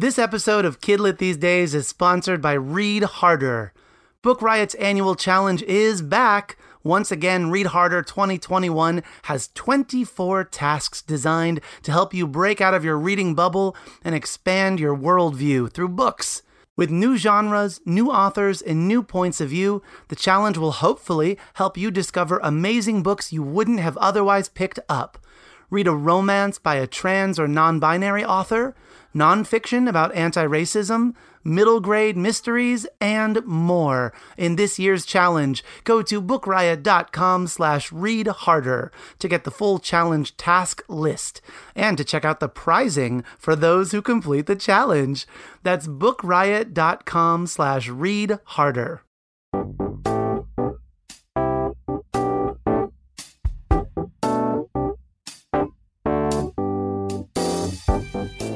This episode of Kidlit These Days is sponsored by Read Harder. Book Riot's annual challenge is back. Once again, Read Harder 2021 has 24 tasks designed to help you break out of your reading bubble and expand your worldview through books. With new genres, new authors, and new points of view, the challenge will hopefully help you discover amazing books you wouldn't have otherwise picked up. Read a romance by a trans or non binary author, nonfiction about anti racism, middle grade mysteries, and more. In this year's challenge, go to bookriot.com slash read harder to get the full challenge task list and to check out the prizing for those who complete the challenge. That's bookriot.com slash read harder.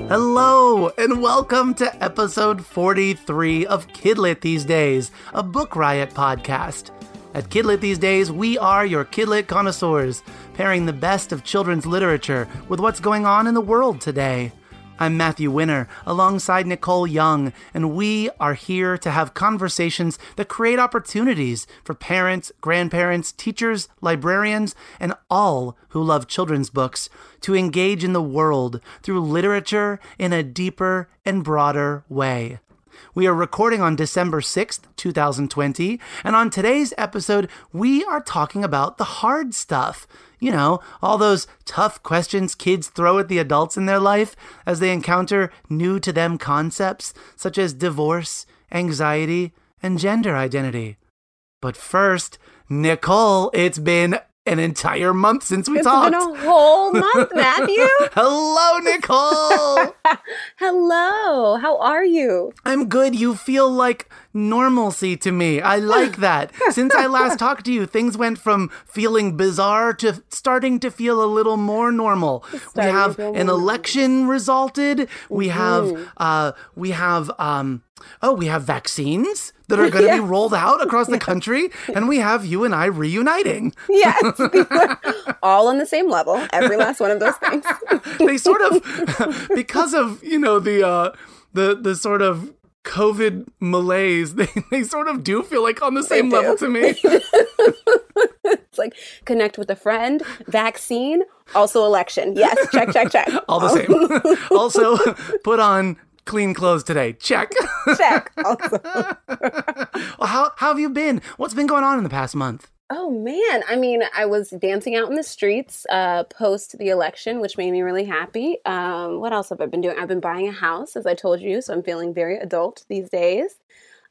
Hello, and welcome to episode 43 of Kidlit These Days, a Book Riot podcast. At Kidlit These Days, we are your Kidlit connoisseurs, pairing the best of children's literature with what's going on in the world today. I'm Matthew Winner, alongside Nicole Young, and we are here to have conversations that create opportunities for parents, grandparents, teachers, librarians, and all who love children's books to engage in the world through literature in a deeper and broader way. We are recording on December 6th, 2020, and on today's episode, we are talking about the hard stuff you know, all those tough questions kids throw at the adults in their life as they encounter new to them concepts such as divorce, anxiety, and gender identity. But first, Nicole, it's been an entire month since we it's talked. It's been a whole month, Matthew. Hello, Nicole. Hello. How are you? I'm good. You feel like normalcy to me. I like that. Since I last talked to you, things went from feeling bizarre to starting to feel a little more normal. We have an election resulted. We have mm-hmm. uh we have um oh, we have vaccines that are going to be rolled out across the country, and we have you and I reuniting. Yes, all on the same level. Every last one of those things. they sort of, because of you know the uh, the the sort of COVID malaise, they, they sort of do feel like on the same level to me. it's like connect with a friend, vaccine, also election. Yes, check, check, check. All the same. also, put on clean clothes today. Check. Check. Also. well, how, how have you been? What's been going on in the past month? Oh man, I mean, I was dancing out in the streets uh, post the election, which made me really happy. Um, what else have I been doing? I've been buying a house, as I told you, so I'm feeling very adult these days.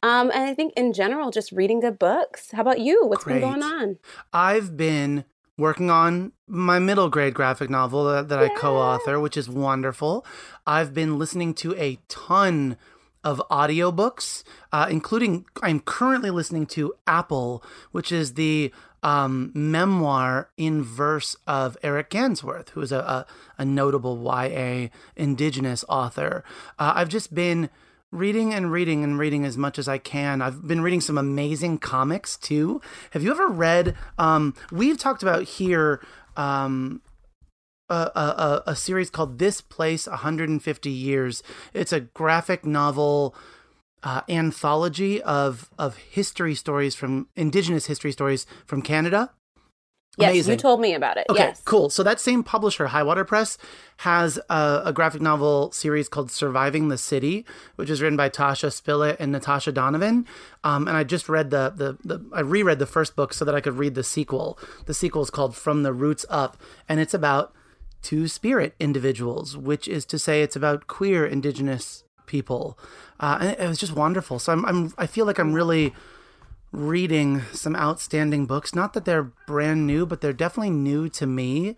Um, and I think in general, just reading good books. How about you? What's Great. been going on? I've been working on my middle grade graphic novel that, that. I co author, which is wonderful. I've been listening to a ton of audiobooks, uh, including I'm currently listening to Apple, which is the um, memoir in verse of Eric Gansworth, who is a, a, a notable YA Indigenous author. Uh, I've just been reading and reading and reading as much as I can. I've been reading some amazing comics too. Have you ever read? Um, we've talked about here um, a, a, a series called This Place 150 Years. It's a graphic novel. Uh, anthology of of history stories from indigenous history stories from Canada Yes, Amazing. you told me about it. Okay, yes. cool. So that same publisher, Highwater Press, has a, a, graphic novel series called "Surviving the City," which is written by Tasha Spillett and Natasha Donovan. Um, and I just read the, the the I reread the first book so that I could read the sequel. The sequel is called "From the Roots Up," and it's about two spirit individuals, which is to say, it's about queer Indigenous people. Uh, and it was just wonderful. So I'm, I'm I feel like I'm really reading some outstanding books. Not that they're brand new, but they're definitely new to me.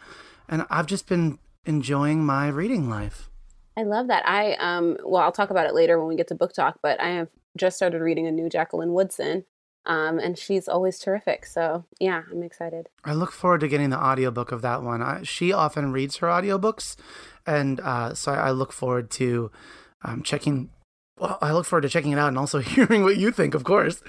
And I've just been enjoying my reading life. I love that. I um well, I'll talk about it later when we get to book talk, but I have just started reading a new Jacqueline Woodson. Um, and she's always terrific. So yeah, I'm excited. I look forward to getting the audiobook of that one. I, she often reads her audiobooks, and uh, so I, I, look forward to um, checking well, I look forward to checking it out and also hearing what you think, of course.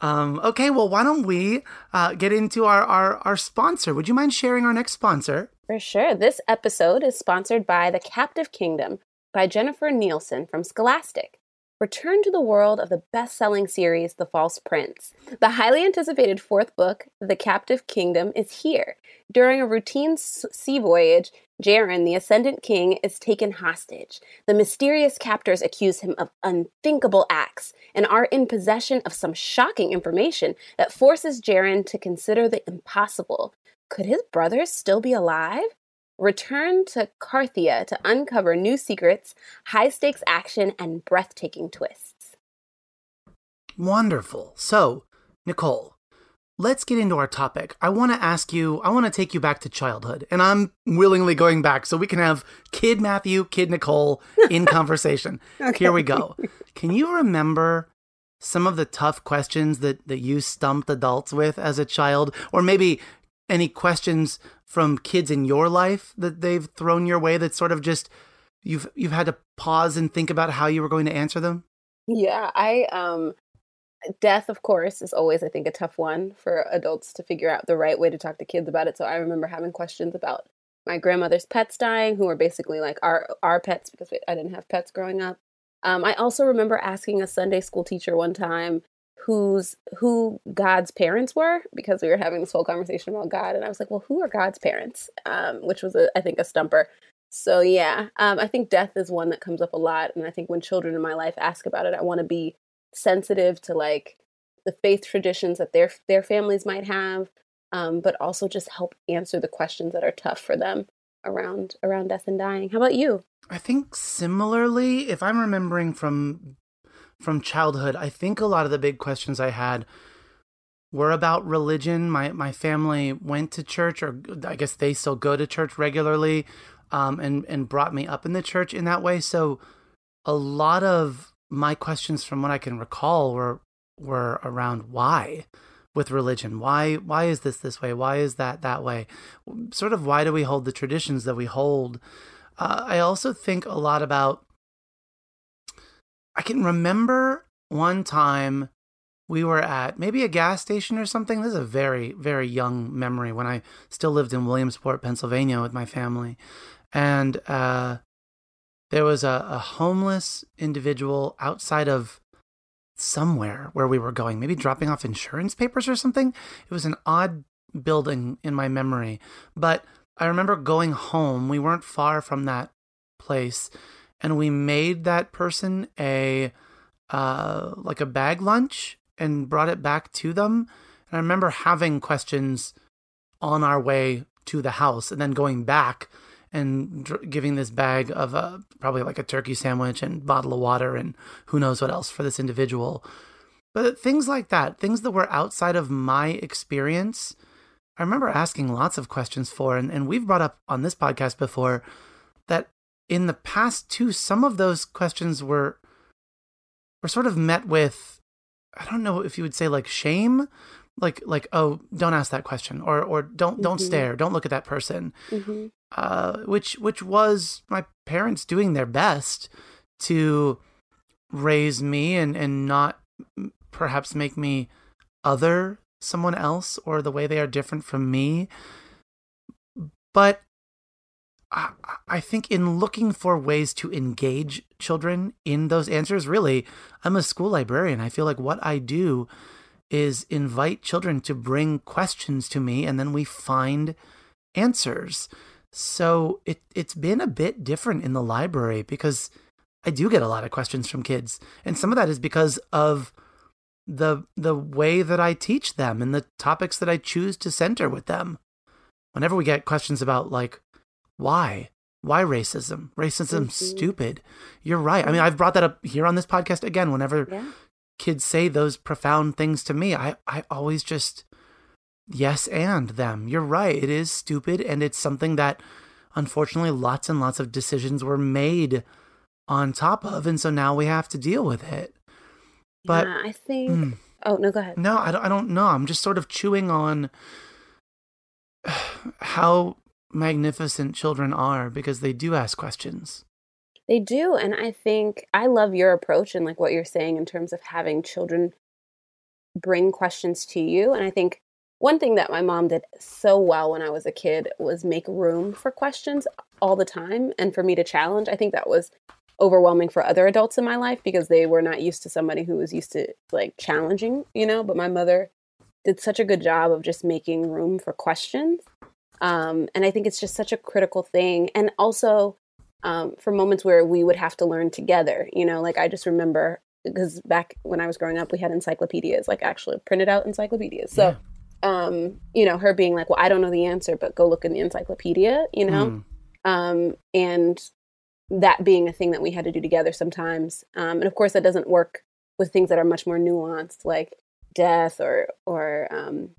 Um, okay, well, why don't we uh, get into our, our, our sponsor? Would you mind sharing our next sponsor? For sure. This episode is sponsored by The Captive Kingdom, by Jennifer Nielsen from Scholastic. Return to the world of the best selling series, The False Prince. The highly anticipated fourth book, The Captive Kingdom, is here. During a routine sea voyage, Jaren, the Ascendant King, is taken hostage. The mysterious captors accuse him of unthinkable acts and are in possession of some shocking information that forces Jaren to consider the impossible. Could his brothers still be alive? Return to Carthia to uncover new secrets, high stakes action, and breathtaking twists. Wonderful. So, Nicole, let's get into our topic. I want to ask you, I want to take you back to childhood, and I'm willingly going back so we can have Kid Matthew, Kid Nicole in conversation. okay. Here we go. Can you remember some of the tough questions that, that you stumped adults with as a child? Or maybe any questions from kids in your life that they've thrown your way that sort of just you've you've had to pause and think about how you were going to answer them? Yeah, I um death of course is always I think a tough one for adults to figure out the right way to talk to kids about it. So I remember having questions about my grandmother's pets dying who were basically like our our pets because I didn't have pets growing up. Um, I also remember asking a Sunday school teacher one time who's who God's parents were because we were having this whole conversation about God, and I was like, well, who are God's parents? Um, which was a, I think a stumper. So yeah, um, I think death is one that comes up a lot, and I think when children in my life ask about it, I want to be sensitive to like the faith traditions that their their families might have, um, but also just help answer the questions that are tough for them around around death and dying. How about you? I think similarly, if I'm remembering from from childhood, I think a lot of the big questions I had were about religion. My my family went to church, or I guess they still go to church regularly, um, and and brought me up in the church in that way. So a lot of my questions, from what I can recall, were were around why with religion. Why why is this this way? Why is that that way? Sort of why do we hold the traditions that we hold? Uh, I also think a lot about I can remember one time we were at maybe a gas station or something. This is a very, very young memory when I still lived in Williamsport, Pennsylvania with my family. And uh, there was a, a homeless individual outside of somewhere where we were going, maybe dropping off insurance papers or something. It was an odd building in my memory. But I remember going home. We weren't far from that place and we made that person a uh, like a bag lunch and brought it back to them. And I remember having questions on our way to the house and then going back and dr- giving this bag of uh, probably like a turkey sandwich and bottle of water and who knows what else for this individual. But things like that, things that were outside of my experience, I remember asking lots of questions for. And, and we've brought up on this podcast before that in the past too, some of those questions were were sort of met with I don't know if you would say like shame, like like oh don't ask that question or or don't don't mm-hmm. stare, don't look at that person, mm-hmm. uh, which which was my parents doing their best to raise me and and not perhaps make me other someone else or the way they are different from me. But I think in looking for ways to engage children in those answers, really, I'm a school librarian. I feel like what I do is invite children to bring questions to me and then we find answers. So it, it's been a bit different in the library because I do get a lot of questions from kids. And some of that is because of the the way that I teach them and the topics that I choose to center with them. Whenever we get questions about like why? Why racism? Racism, mm-hmm. stupid. You're right. I mean, I've brought that up here on this podcast again. Whenever yeah. kids say those profound things to me, I, I always just yes and them. You're right. It is stupid. And it's something that unfortunately lots and lots of decisions were made on top of. And so now we have to deal with it. But yeah, I think. Mm, oh, no, go ahead. No, I don't, I don't know. I'm just sort of chewing on how magnificent children are because they do ask questions. They do. And I think I love your approach and like what you're saying in terms of having children bring questions to you. And I think one thing that my mom did so well when I was a kid was make room for questions all the time and for me to challenge. I think that was overwhelming for other adults in my life because they were not used to somebody who was used to like challenging, you know. But my mother did such a good job of just making room for questions. Um, and I think it's just such a critical thing. And also um, for moments where we would have to learn together, you know, like I just remember because back when I was growing up, we had encyclopedias, like actually printed out encyclopedias. So, yeah. um, you know, her being like, well, I don't know the answer, but go look in the encyclopedia, you know? Mm. Um, and that being a thing that we had to do together sometimes. Um, and of course, that doesn't work with things that are much more nuanced, like death or or um,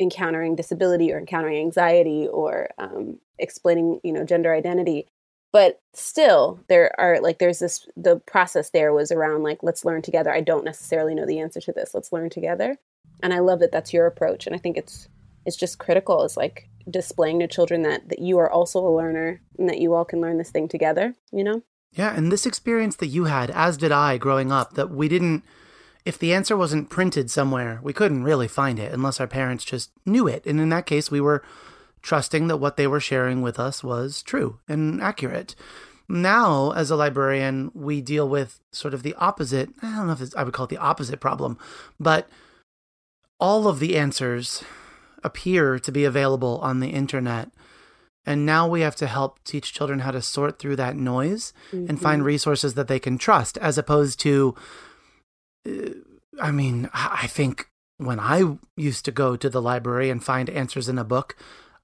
encountering disability or encountering anxiety or um, explaining, you know, gender identity. But still, there are like there's this the process there was around like let's learn together. I don't necessarily know the answer to this. Let's learn together. And I love that that's your approach. And I think it's it's just critical. It's like displaying to children that that you are also a learner and that you all can learn this thing together. You know. Yeah, and this experience that you had, as did I, growing up, that we didn't if the answer wasn't printed somewhere, we couldn't really find it unless our parents just knew it. And in that case, we were trusting that what they were sharing with us was true and accurate. Now, as a librarian, we deal with sort of the opposite. I don't know if I would call it the opposite problem, but all of the answers appear to be available on the internet. And now we have to help teach children how to sort through that noise mm-hmm. and find resources that they can trust, as opposed to I mean, I think when I used to go to the library and find answers in a book,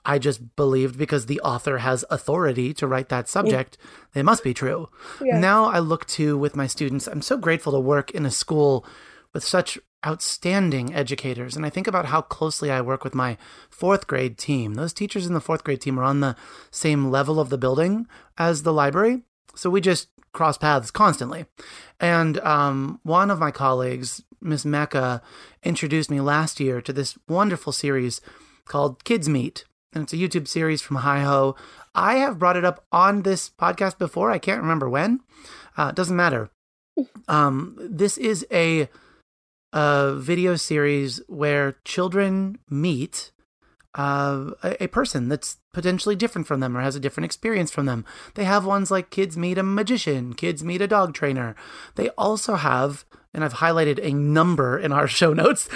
I just believed because the author has authority to write that subject, yeah. they must be true. Yeah. Now I look to with my students, I'm so grateful to work in a school with such outstanding educators. And I think about how closely I work with my fourth grade team. Those teachers in the fourth grade team are on the same level of the building as the library. So we just cross paths constantly. And um, one of my colleagues, Miss Mecca, introduced me last year to this wonderful series called Kids Meet. And it's a YouTube series from HiHo. I have brought it up on this podcast before. I can't remember when. Uh, doesn't matter. Um, this is a, a video series where children meet uh, a, a, person that's potentially different from them or has a different experience from them. They have ones like kids meet a magician, kids meet a dog trainer. They also have, and I've highlighted a number in our show notes,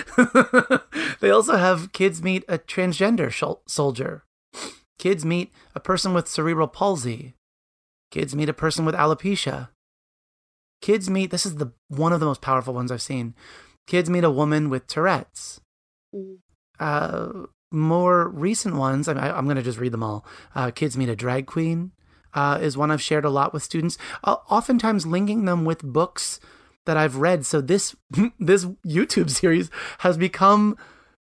they also have kids meet a transgender soldier. Kids meet a person with cerebral palsy. Kids meet a person with alopecia. Kids meet, this is the one of the most powerful ones I've seen. Kids meet a woman with Tourette's. Mm-hmm. Uh, more recent ones, I, am going to just read them all. Uh, Kids Meet a Drag Queen uh, is one I've shared a lot with students, uh, oftentimes linking them with books that I've read. So this this YouTube series has become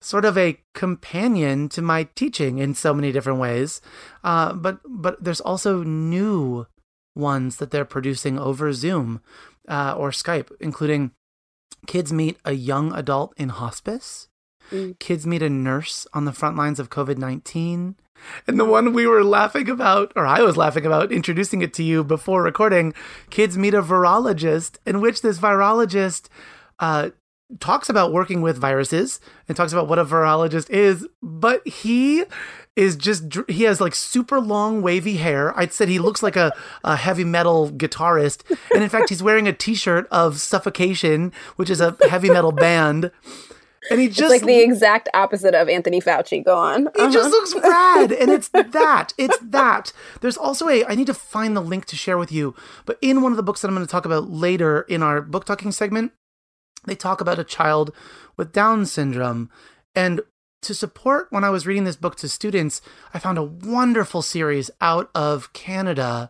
sort of a companion to my teaching in so many different ways. Uh, but but there's also new ones that they're producing over Zoom uh, or Skype, including Kids Meet a Young Adult in Hospice Mm. Kids meet a nurse on the front lines of COVID 19. And the one we were laughing about, or I was laughing about, introducing it to you before recording, kids meet a virologist, in which this virologist uh, talks about working with viruses and talks about what a virologist is, but he is just he has like super long wavy hair. I'd said he looks like a, a heavy metal guitarist, and in fact, he's wearing a T-shirt of Suffocation, which is a heavy metal band. And he just it's like the exact opposite of Anthony Fauci. Go on. Uh-huh. He just looks rad, and it's that. It's that. There's also a. I need to find the link to share with you. But in one of the books that I'm going to talk about later in our book talking segment, they talk about a child with Down syndrome, and to support when I was reading this book to students, I found a wonderful series out of Canada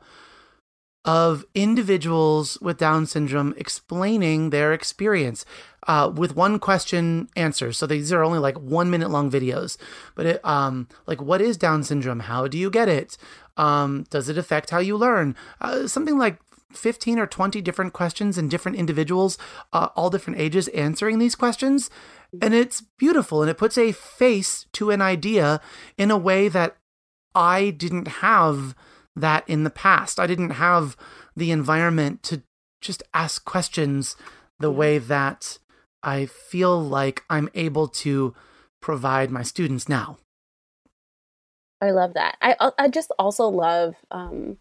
of individuals with Down syndrome explaining their experience uh, with one question answers. So these are only like one minute long videos. But it, um, like, what is Down syndrome? How do you get it? Um, does it affect how you learn? Uh, something like 15 or 20 different questions and different individuals, uh, all different ages, answering these questions. And it's beautiful and it puts a face to an idea in a way that I didn't have that in the past. I didn't have the environment to just ask questions the way that I feel like I'm able to provide my students now. I love that. I I just also love um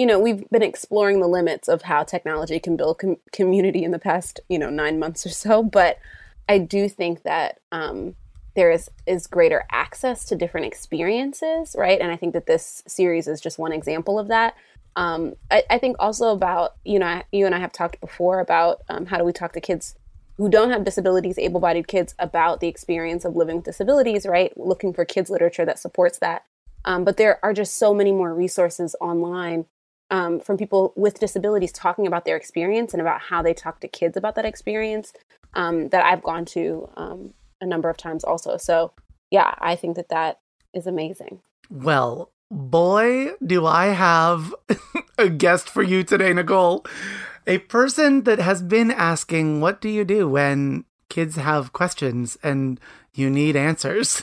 you know, we've been exploring the limits of how technology can build com- community in the past, you know, nine months or so. But I do think that um, there is is greater access to different experiences, right? And I think that this series is just one example of that. Um, I, I, think also about you know you and I have talked before about um, how do we talk to kids who don't have disabilities, able-bodied kids, about the experience of living with disabilities, right? Looking for kids literature that supports that. Um, but there are just so many more resources online um, from people with disabilities talking about their experience and about how they talk to kids about that experience um, that I've gone to um, a number of times also. So, yeah, I think that that is amazing. Well, boy, do I have a guest for you today, Nicole. A person that has been asking, What do you do when kids have questions and you need answers?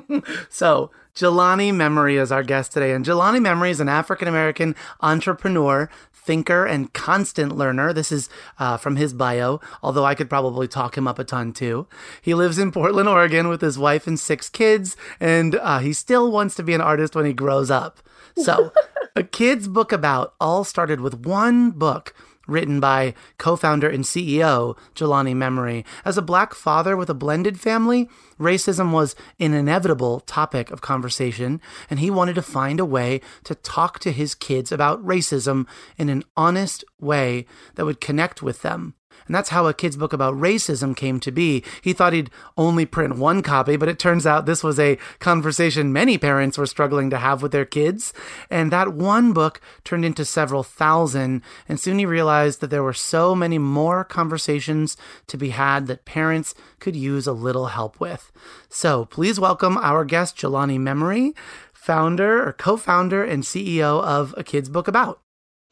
so, Jelani Memory is our guest today. And Jelani Memory is an African American entrepreneur, thinker, and constant learner. This is uh, from his bio, although I could probably talk him up a ton too. He lives in Portland, Oregon with his wife and six kids, and uh, he still wants to be an artist when he grows up. So, a kid's book about all started with one book written by co founder and CEO Jelani Memory. As a black father with a blended family, racism was an inevitable topic of conversation, and he wanted to find a way to talk to his kids about racism in an honest way that would connect with them. And that's how a kid's book about racism came to be. He thought he'd only print one copy, but it turns out this was a conversation many parents were struggling to have with their kids. And that one book turned into several thousand. And soon he realized that there were so many more conversations to be had that parents could use a little help with. So please welcome our guest, Jelani Memory, founder or co founder and CEO of A Kid's Book About.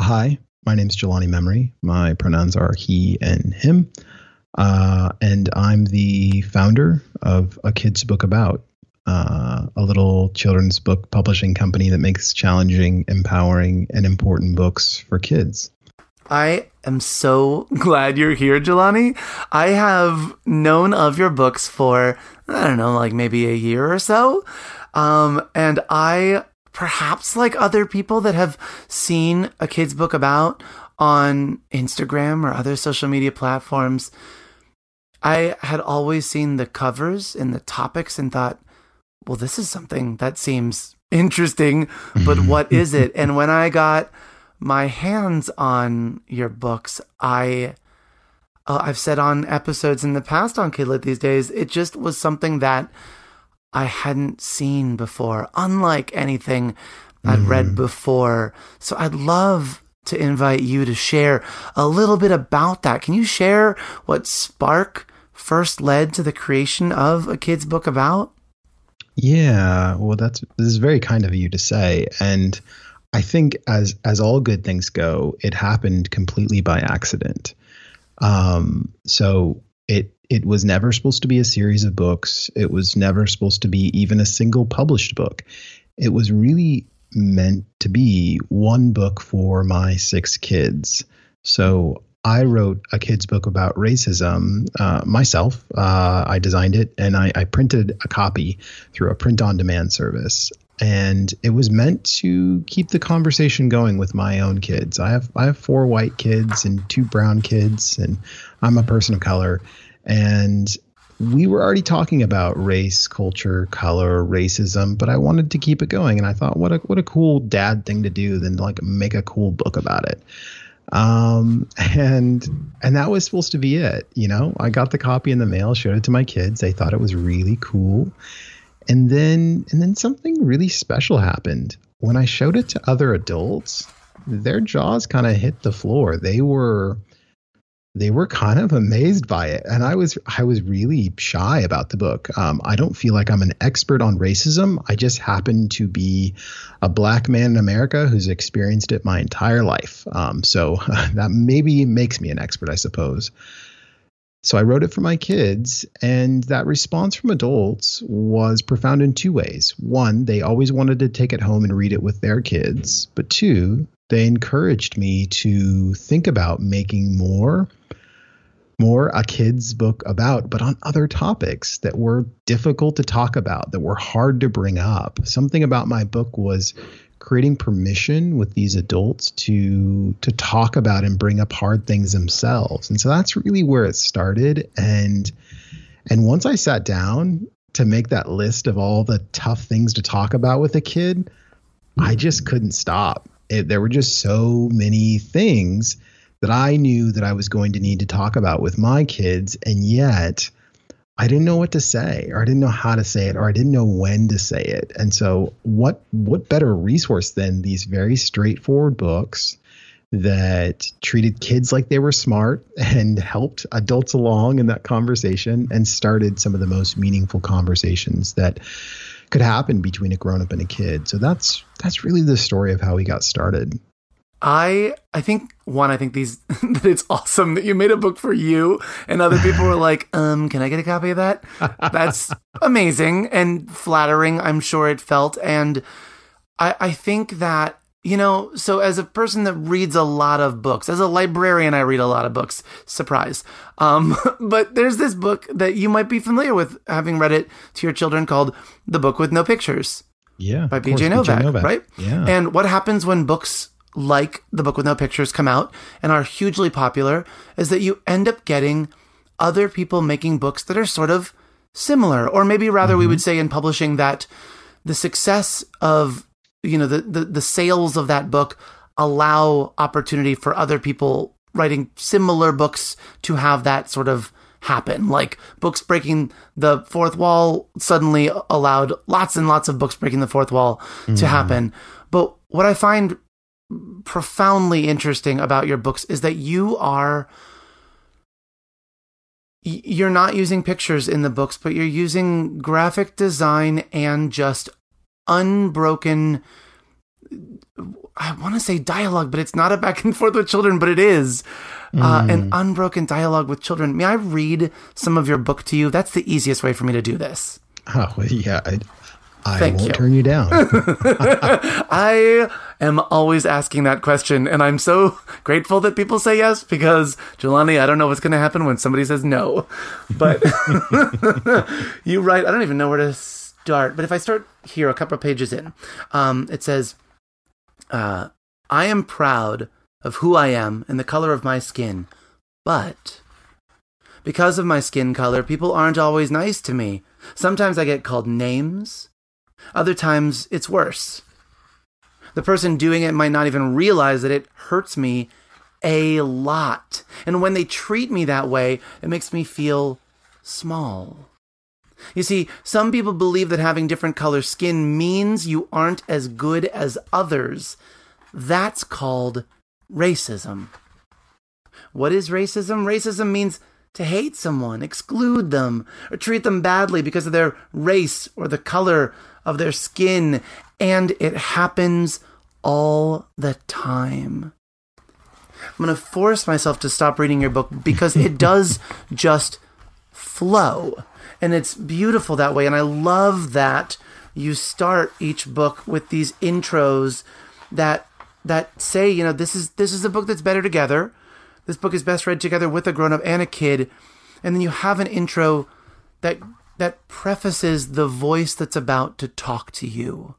Hi, my name is Jelani Memory. My pronouns are he and him. Uh, and I'm the founder of A Kid's Book About, uh, a little children's book publishing company that makes challenging, empowering, and important books for kids. I am so glad you're here, Jelani. I have known of your books for, I don't know, like maybe a year or so. Um, and I perhaps like other people that have seen a kid's book about on Instagram or other social media platforms, I had always seen the covers and the topics and thought, well, this is something that seems interesting, but what is it? And when I got my hands on your books, I. Uh, I've said on episodes in the past on Kidlit these days, it just was something that I hadn't seen before, unlike anything I'd mm. read before. So I'd love to invite you to share a little bit about that. Can you share what Spark first led to the creation of a kid's book about? Yeah, well that's this is very kind of you to say and I think as as all good things go, it happened completely by accident. Um, so it it was never supposed to be a series of books. It was never supposed to be even a single published book. It was really meant to be one book for my six kids. So I wrote a kid's book about racism uh, myself. Uh, I designed it and I, I, printed a copy through a print on demand service. And it was meant to keep the conversation going with my own kids. I have I have four white kids and two brown kids, and I'm a person of color. And we were already talking about race, culture, color, racism, but I wanted to keep it going. And I thought, what a what a cool dad thing to do than like make a cool book about it. Um, and and that was supposed to be it. You know, I got the copy in the mail, showed it to my kids. They thought it was really cool. And then and then something really special happened. When I showed it to other adults, their jaws kind of hit the floor. They were they were kind of amazed by it. And i was i was really shy about the book. Um, i don't feel like i'm an expert on racism. I just happen to be a black man in america who's experienced it my entire life. Um, so that maybe makes me an expert i suppose. So i wrote it for my kids and that response from adults was profound in two ways. One they always wanted to take it home and read it with their kids but two they encouraged me to think about making more more a kid's book about, but on other topics that were difficult to talk about, that were hard to bring up. Something about my book was creating permission with these adults to to talk about and bring up hard things themselves. And so that's really where it started. And and once I sat down to make that list of all the tough things to talk about with a kid, I just couldn't stop. It, there were just so many things that I knew that I was going to need to talk about with my kids, and yet I didn't know what to say, or I didn't know how to say it, or I didn't know when to say it. And so, what what better resource than these very straightforward books that treated kids like they were smart and helped adults along in that conversation and started some of the most meaningful conversations that could happen between a grown up and a kid. So that's that's really the story of how we got started. I I think one I think these that it's awesome that you made a book for you and other people were like, um, can I get a copy of that? That's amazing and flattering. I'm sure it felt, and I I think that you know, so as a person that reads a lot of books, as a librarian, I read a lot of books. Surprise. Um, but there's this book that you might be familiar with, having read it to your children, called "The Book with No Pictures." Yeah, by BJ Novak, Novak, right? Yeah. And what happens when books like the book with no pictures come out and are hugely popular is that you end up getting other people making books that are sort of similar or maybe rather mm-hmm. we would say in publishing that the success of you know the, the the sales of that book allow opportunity for other people writing similar books to have that sort of happen like books breaking the fourth wall suddenly allowed lots and lots of books breaking the fourth wall mm-hmm. to happen but what i find profoundly interesting about your books is that you are you're not using pictures in the books but you're using graphic design and just unbroken I want to say dialogue, but it's not a back and forth with children, but it is mm. uh, an mm. unbroken dialogue with children. May I read some of your book to you? That's the easiest way for me to do this. Oh, yeah. I, I Thank won't you. turn you down. I am always asking that question, and I'm so grateful that people say yes because, Jelani, I don't know what's going to happen when somebody says no. But you write, I don't even know where to start, but if I start here, a couple of pages in, um, it says, uh, I am proud of who I am and the color of my skin, but because of my skin color, people aren't always nice to me. Sometimes I get called names other times, it's worse. The person doing it might not even realize that it hurts me a lot. And when they treat me that way, it makes me feel small. You see, some people believe that having different color skin means you aren't as good as others. That's called racism. What is racism? Racism means to hate someone, exclude them, or treat them badly because of their race or the color of their skin, and it happens all the time. I'm going to force myself to stop reading your book because it does just flow. And it's beautiful that way. And I love that you start each book with these intros that that say, you know, this is this is a book that's better together. This book is best read together with a grown up and a kid. And then you have an intro that that prefaces the voice that's about to talk to you.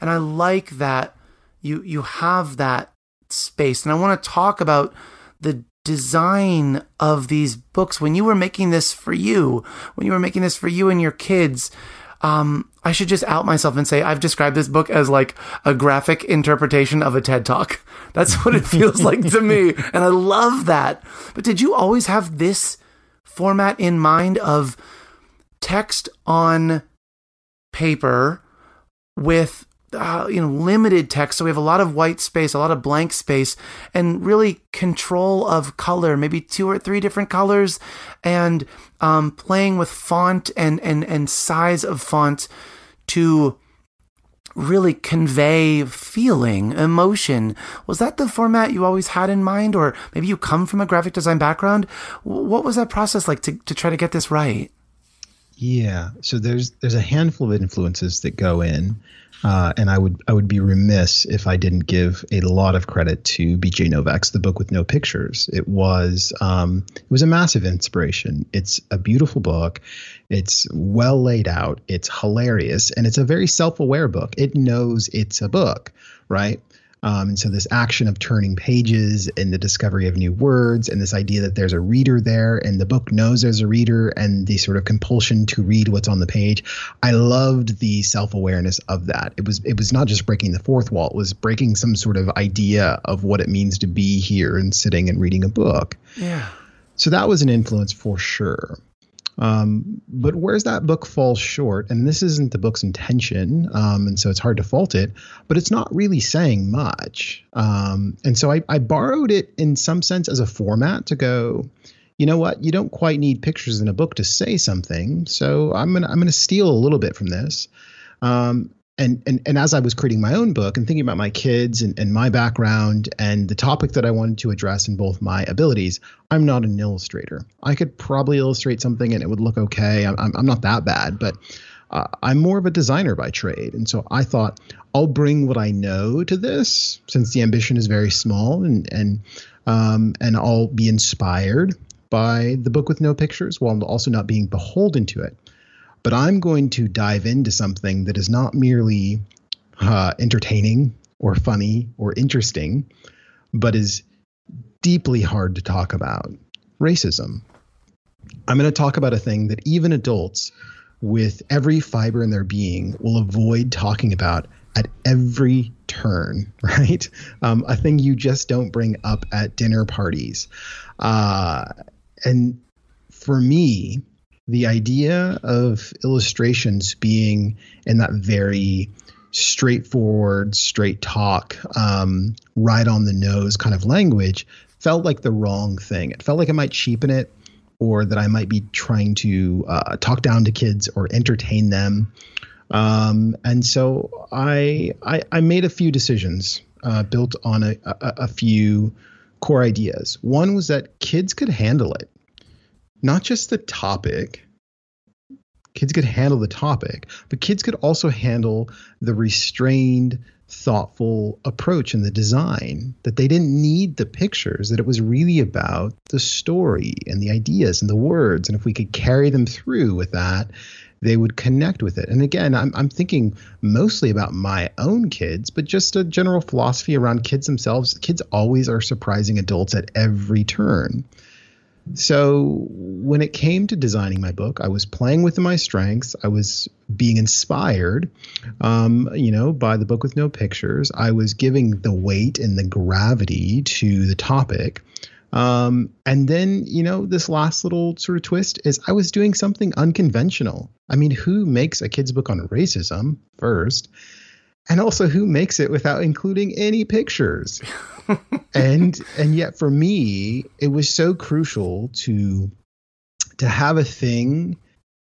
And I like that you you have that space. And I want to talk about the design of these books when you were making this for you, when you were making this for you and your kids. Um, I should just out myself and say I've described this book as like a graphic interpretation of a TED Talk. That's what it feels like to me. And I love that. But did you always have this format in mind of text on paper with uh, you know limited text. So we have a lot of white space a lot of blank space and really control of color maybe two or three different colors and um, playing with font and and and size of font to really convey feeling emotion. Was that the format you always had in mind? Or maybe you come from a graphic design background? What was that process like to, to try to get this right Yeah. So there's there's a handful of influences that go in, uh, and I would I would be remiss if I didn't give a lot of credit to B.J. Novak's The Book with No Pictures. It was um, it was a massive inspiration. It's a beautiful book. It's well laid out. It's hilarious, and it's a very self aware book. It knows it's a book, right? Um, and so this action of turning pages and the discovery of new words and this idea that there's a reader there and the book knows there's a reader and the sort of compulsion to read what's on the page. I loved the self-awareness of that. It was it was not just breaking the fourth wall, it was breaking some sort of idea of what it means to be here and sitting and reading a book. Yeah. So that was an influence for sure. Um, but where's that book falls short, and this isn't the book's intention, um, and so it's hard to fault it, but it's not really saying much. Um, and so I, I borrowed it in some sense as a format to go, you know what, you don't quite need pictures in a book to say something, so I'm gonna I'm gonna steal a little bit from this. Um, and, and and as I was creating my own book and thinking about my kids and, and my background and the topic that I wanted to address in both my abilities, I'm not an illustrator. I could probably illustrate something and it would look okay. I'm, I'm not that bad, but uh, I'm more of a designer by trade. And so I thought I'll bring what I know to this since the ambition is very small and and um, and I'll be inspired by the book with no pictures while also not being beholden to it but I'm going to dive into something that is not merely uh, entertaining or funny or interesting, but is deeply hard to talk about racism. I'm going to talk about a thing that even adults with every fiber in their being will avoid talking about at every turn, right? Um, a thing you just don't bring up at dinner parties. Uh, and for me, the idea of illustrations being in that very straightforward, straight talk, um, right on the nose kind of language felt like the wrong thing. It felt like it might cheapen it or that I might be trying to uh, talk down to kids or entertain them. Um, and so I, I, I made a few decisions uh, built on a, a, a few core ideas. One was that kids could handle it not just the topic. Kids could handle the topic, but kids could also handle the restrained, thoughtful approach in the design, that they didn't need the pictures, that it was really about the story and the ideas and the words. And if we could carry them through with that, they would connect with it. And again, I'm, I'm thinking mostly about my own kids, but just a general philosophy around kids themselves. Kids always are surprising adults at every turn. So when it came to designing my book, I was playing with my strengths. I was being inspired, um, you know, by the book with no pictures. I was giving the weight and the gravity to the topic. Um, and then, you know, this last little sort of twist is I was doing something unconventional. I mean, who makes a kid's book on racism first? And also, who makes it without including any pictures? and and yet for me it was so crucial to to have a thing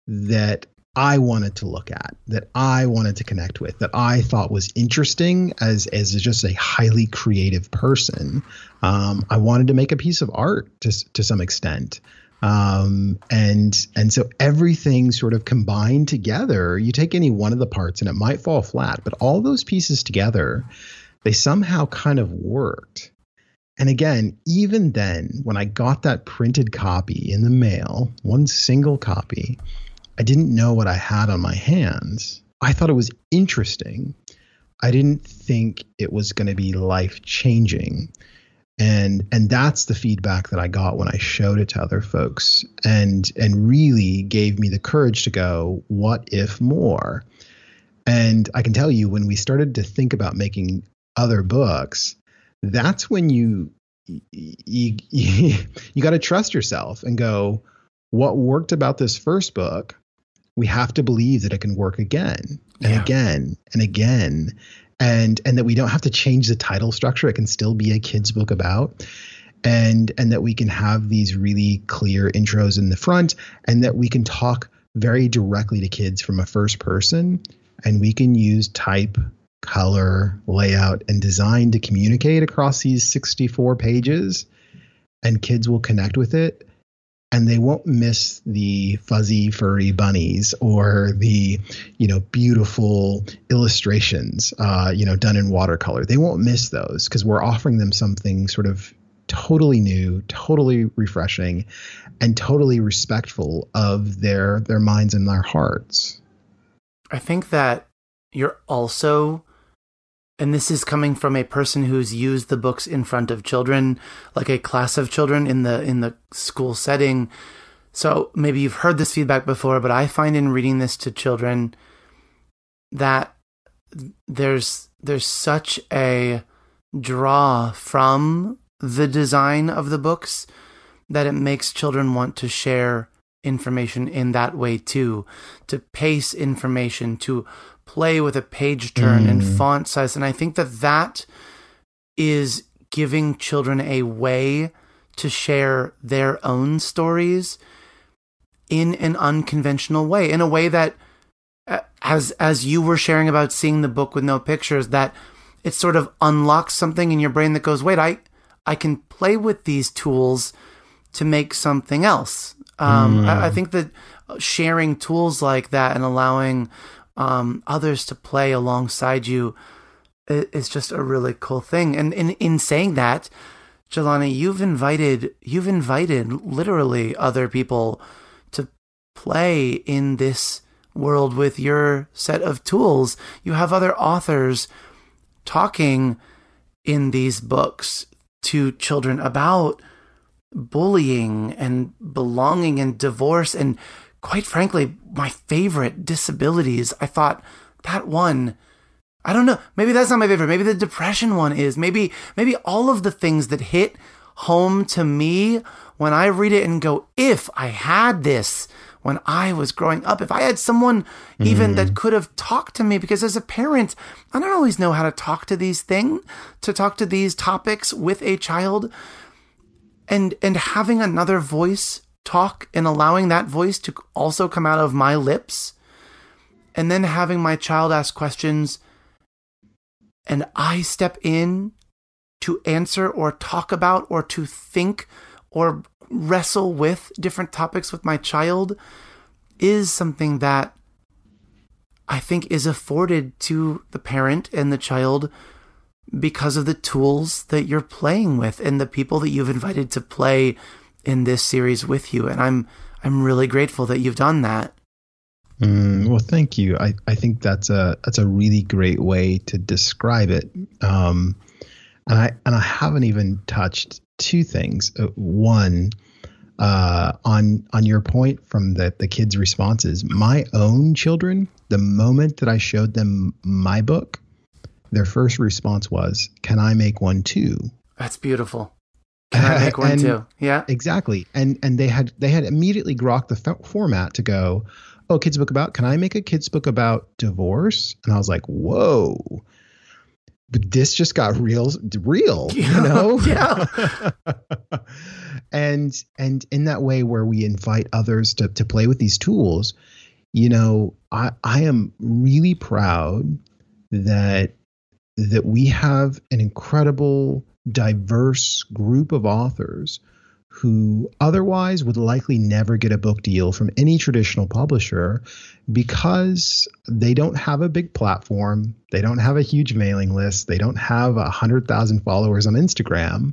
that I wanted to look at, that I wanted to connect with, that I thought was interesting as as just a highly creative person. Um, I wanted to make a piece of art to to some extent, um, and and so everything sort of combined together. You take any one of the parts and it might fall flat, but all those pieces together they somehow kind of worked. And again, even then, when I got that printed copy in the mail, one single copy, I didn't know what I had on my hands. I thought it was interesting. I didn't think it was going to be life changing. And and that's the feedback that I got when I showed it to other folks and and really gave me the courage to go, what if more? And I can tell you when we started to think about making other books, that's when you you you, you got to trust yourself and go what worked about this first book we have to believe that it can work again and yeah. again and again and and that we don't have to change the title structure it can still be a kids book about and and that we can have these really clear intros in the front and that we can talk very directly to kids from a first person and we can use type color, layout, and design to communicate across these 64 pages, and kids will connect with it. And they won't miss the fuzzy furry bunnies or the you know beautiful illustrations uh, you know done in watercolor. They won't miss those because we're offering them something sort of totally new totally refreshing and totally respectful of their their minds and their hearts. I think that you're also and this is coming from a person who's used the books in front of children like a class of children in the in the school setting. So maybe you've heard this feedback before but i find in reading this to children that there's there's such a draw from the design of the books that it makes children want to share information in that way too to pace information to play with a page turn mm. and font size. And I think that that is giving children a way to share their own stories in an unconventional way, in a way that, uh, as as you were sharing about seeing the book with no pictures, that it sort of unlocks something in your brain that goes, wait, I I can play with these tools to make something else. Um, mm. I, I think that sharing tools like that and allowing um, others to play alongside you is just a really cool thing. And in, in saying that, Jelani, you've invited you've invited literally other people to play in this world with your set of tools. You have other authors talking in these books to children about bullying and belonging and divorce and quite frankly, my favorite disabilities. I thought that one, I don't know, maybe that's not my favorite. Maybe the depression one is. Maybe, maybe all of the things that hit home to me when I read it and go, if I had this when I was growing up, if I had someone even mm. that could have talked to me, because as a parent, I don't always know how to talk to these things, to talk to these topics with a child. And, and having another voice talk and allowing that voice to also come out of my lips and then having my child ask questions and I step in to answer or talk about or to think or wrestle with different topics with my child is something that I think is afforded to the parent and the child because of the tools that you're playing with and the people that you've invited to play in this series with you, and I'm I'm really grateful that you've done that. Mm, well, thank you. I, I think that's a that's a really great way to describe it. Um, and I and I haven't even touched two things. Uh, one, uh, on on your point from the the kids' responses, my own children, the moment that I showed them my book, their first response was, "Can I make one too?" That's beautiful. Can I make one too? Yeah, exactly. And and they had they had immediately grokked the f- format to go, oh, kids book about. Can I make a kids book about divorce? And I was like, whoa. But this just got real, real, you know. yeah. and and in that way, where we invite others to to play with these tools, you know, I I am really proud that that we have an incredible diverse group of authors who otherwise would likely never get a book deal from any traditional publisher because they don't have a big platform, they don't have a huge mailing list, they don't have a hundred thousand followers on Instagram.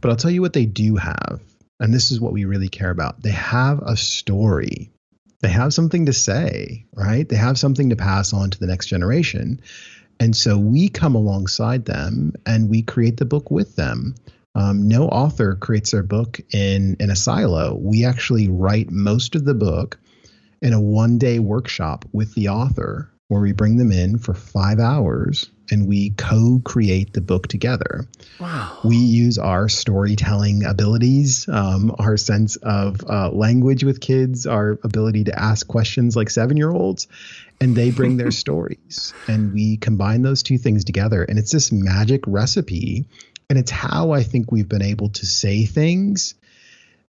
But I'll tell you what they do have, and this is what we really care about. They have a story. They have something to say, right? They have something to pass on to the next generation. And so we come alongside them and we create the book with them. Um, no author creates their book in in a silo. We actually write most of the book in a one day workshop with the author, where we bring them in for five hours and we co-create the book together. Wow. We use our storytelling abilities, um, our sense of uh, language with kids, our ability to ask questions like seven-year-olds, and they bring their stories, and we combine those two things together, and it's this magic recipe, and it's how I think we've been able to say things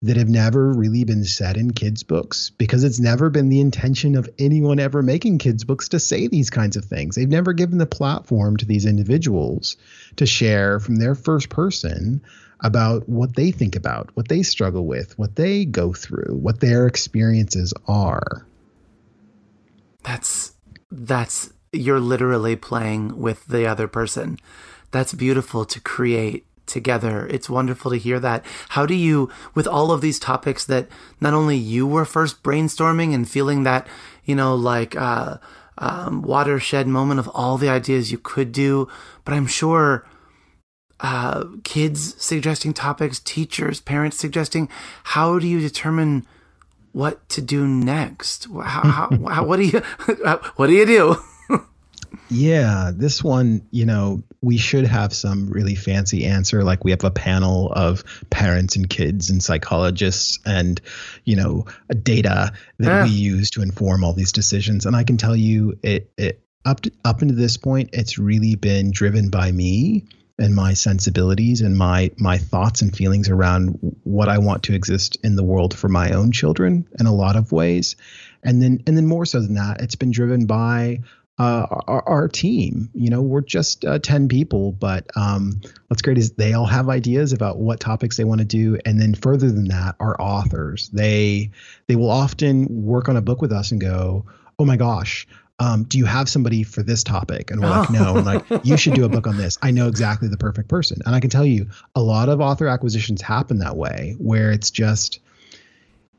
that have never really been said in kids' books because it's never been the intention of anyone ever making kids' books to say these kinds of things. They've never given the platform to these individuals to share from their first person about what they think about, what they struggle with, what they go through, what their experiences are. That's that's you're literally playing with the other person. That's beautiful to create together. It's wonderful to hear that. How do you, with all of these topics that not only you were first brainstorming and feeling that, you know, like, uh, um, watershed moment of all the ideas you could do, but I'm sure uh, kids suggesting topics, teachers, parents suggesting. How do you determine what to do next? How, how, how what do you what do you do? Yeah, this one, you know, we should have some really fancy answer. Like we have a panel of parents and kids and psychologists and, you know, data that we use to inform all these decisions. And I can tell you, it, it up to, up into this point, it's really been driven by me and my sensibilities and my my thoughts and feelings around what I want to exist in the world for my own children in a lot of ways. And then and then more so than that, it's been driven by uh, our, our, team. You know, we're just uh, 10 people, but um, what's great is they all have ideas about what topics they want to do. And then further than that, our authors, they, they will often work on a book with us and go, oh my gosh, um, do you have somebody for this topic? And we're oh. like, no, I'm like, you should do a book on this. I know exactly the perfect person. And I can tell you a lot of author acquisitions happen that way, where it's just,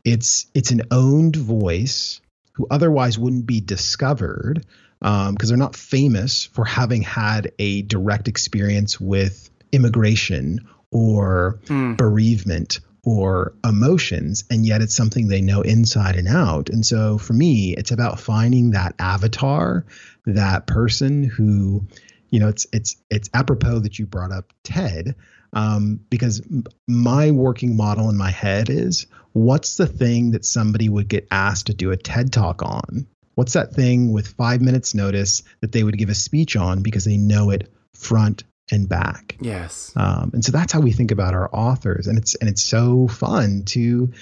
it's, it's an owned voice who otherwise wouldn't be discovered because um, they're not famous for having had a direct experience with immigration or mm. bereavement or emotions and yet it's something they know inside and out. And so for me it's about finding that avatar that person who you know it's it's it's apropos that you brought up ted um, because my working model in my head is what's the thing that somebody would get asked to do a ted talk on? What's that thing with five minutes notice that they would give a speech on because they know it front and back. Yes. Um, and so that's how we think about our authors. And it's and it's so fun to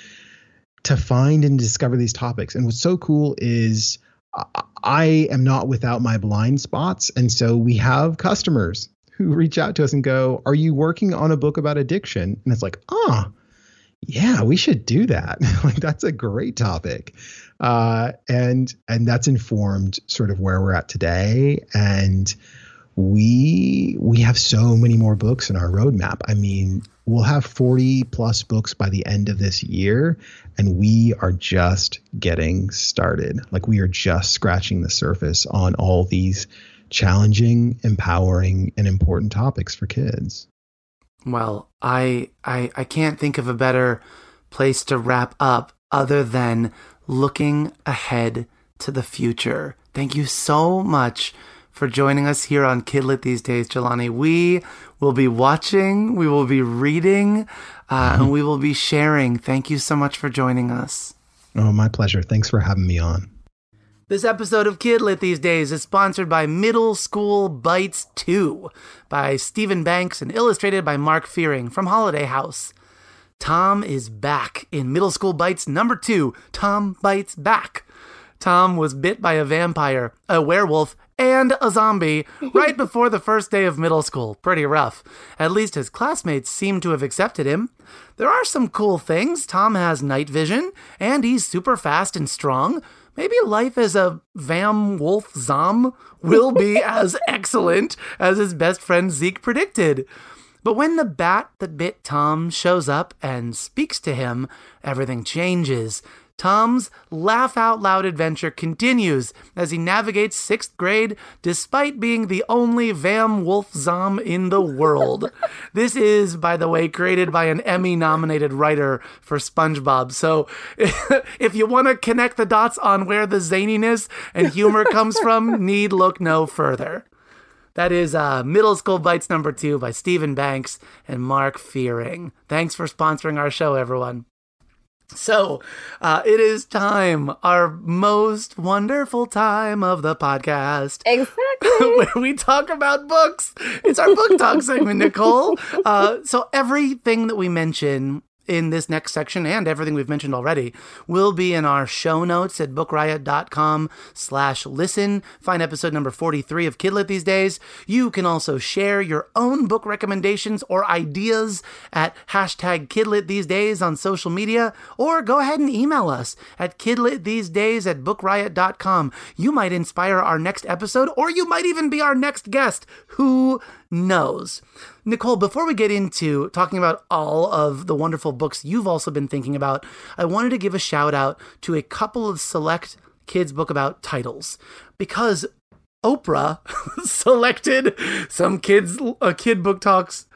to find and discover these topics. And what's so cool is I am not without my blind spots. And so we have customers who reach out to us and go are you working on a book about addiction? And it's like ah oh, yeah we should do that. Like that's a great topic. Uh, and and that's informed sort of where we're at today. And we we have so many more books in our roadmap. I mean, we'll have 40 plus books by the end of this year, and we are just getting started. Like we are just scratching the surface on all these challenging, empowering, and important topics for kids. Well, I I I can't think of a better place to wrap up other than looking ahead to the future. Thank you so much for joining us here on Kidlit these days, Jelani. We will be watching, we will be reading, uh, and we will be sharing. Thank you so much for joining us. Oh, my pleasure. Thanks for having me on. This episode of Kidlit these days is sponsored by Middle School Bites 2 by Steven Banks and illustrated by Mark Fearing from Holiday House. Tom is back in Middle School Bites number two Tom Bites Back. Tom was bit by a vampire, a werewolf, and a zombie right before the first day of middle school. Pretty rough. At least his classmates seem to have accepted him. There are some cool things. Tom has night vision, and he's super fast and strong. Maybe life as a Vam Wolf Zom will be as excellent as his best friend Zeke predicted. But when the bat that bit Tom shows up and speaks to him, everything changes. Tom's laugh out loud adventure continues as he navigates sixth grade despite being the only Vam Wolf Zom in the world. this is, by the way, created by an Emmy nominated writer for SpongeBob. So if you want to connect the dots on where the zaniness and humor comes from, need look no further. That is uh, Middle School Bites number two by Steven Banks and Mark Fearing. Thanks for sponsoring our show, everyone. So, uh, it is time, our most wonderful time of the podcast. Exactly. where we talk about books. It's our book talk segment, Nicole. Uh, so, everything that we mention in this next section and everything we've mentioned already will be in our show notes at bookriot.com slash listen. Find episode number 43 of Kidlit these days. You can also share your own book recommendations or ideas at hashtag Kidlit these days on social media, or go ahead and email us at kidlitthesedays at bookriot.com. You might inspire our next episode, or you might even be our next guest. Who knows? Nicole, before we get into talking about all of the wonderful books you've also been thinking about, I wanted to give a shout out to a couple of select kids' book about titles because Oprah selected some kids uh, kid book talks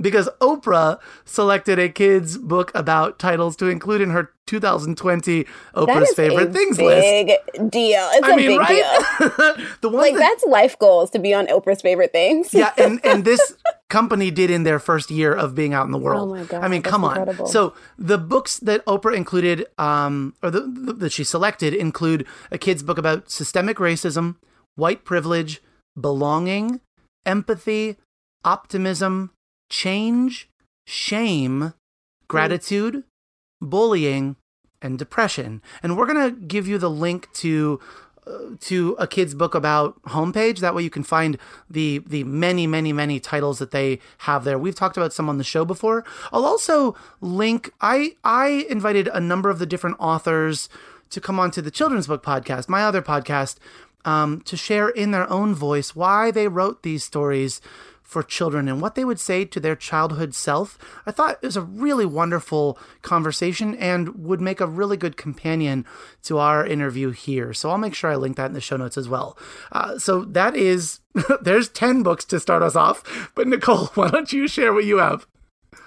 because Oprah selected a kids book about titles to include in her 2020 Oprah's favorite things big list. Big deal. It's I a mean, big right? deal. the one Like that, that's life goals to be on Oprah's favorite things. yeah, and and this company did in their first year of being out in the world. Oh my God, I mean, come on. So the books that Oprah included, um, or the, the, that she selected, include a kid's book about systemic racism, white privilege, belonging, empathy, optimism, change, shame, gratitude, bullying, and depression. And we're gonna give you the link to uh, to a kid's book about homepage. That way you can find the the many many many titles that they have there. We've talked about some on the show before. I'll also link. I I invited a number of the different authors to come onto the children's book podcast, my other podcast, um, to share in their own voice why they wrote these stories for children and what they would say to their childhood self. I thought it was a really wonderful conversation and would make a really good companion to our interview here. So I'll make sure I link that in the show notes as well. Uh, so that is, there's 10 books to start us off. But Nicole, why don't you share what you have?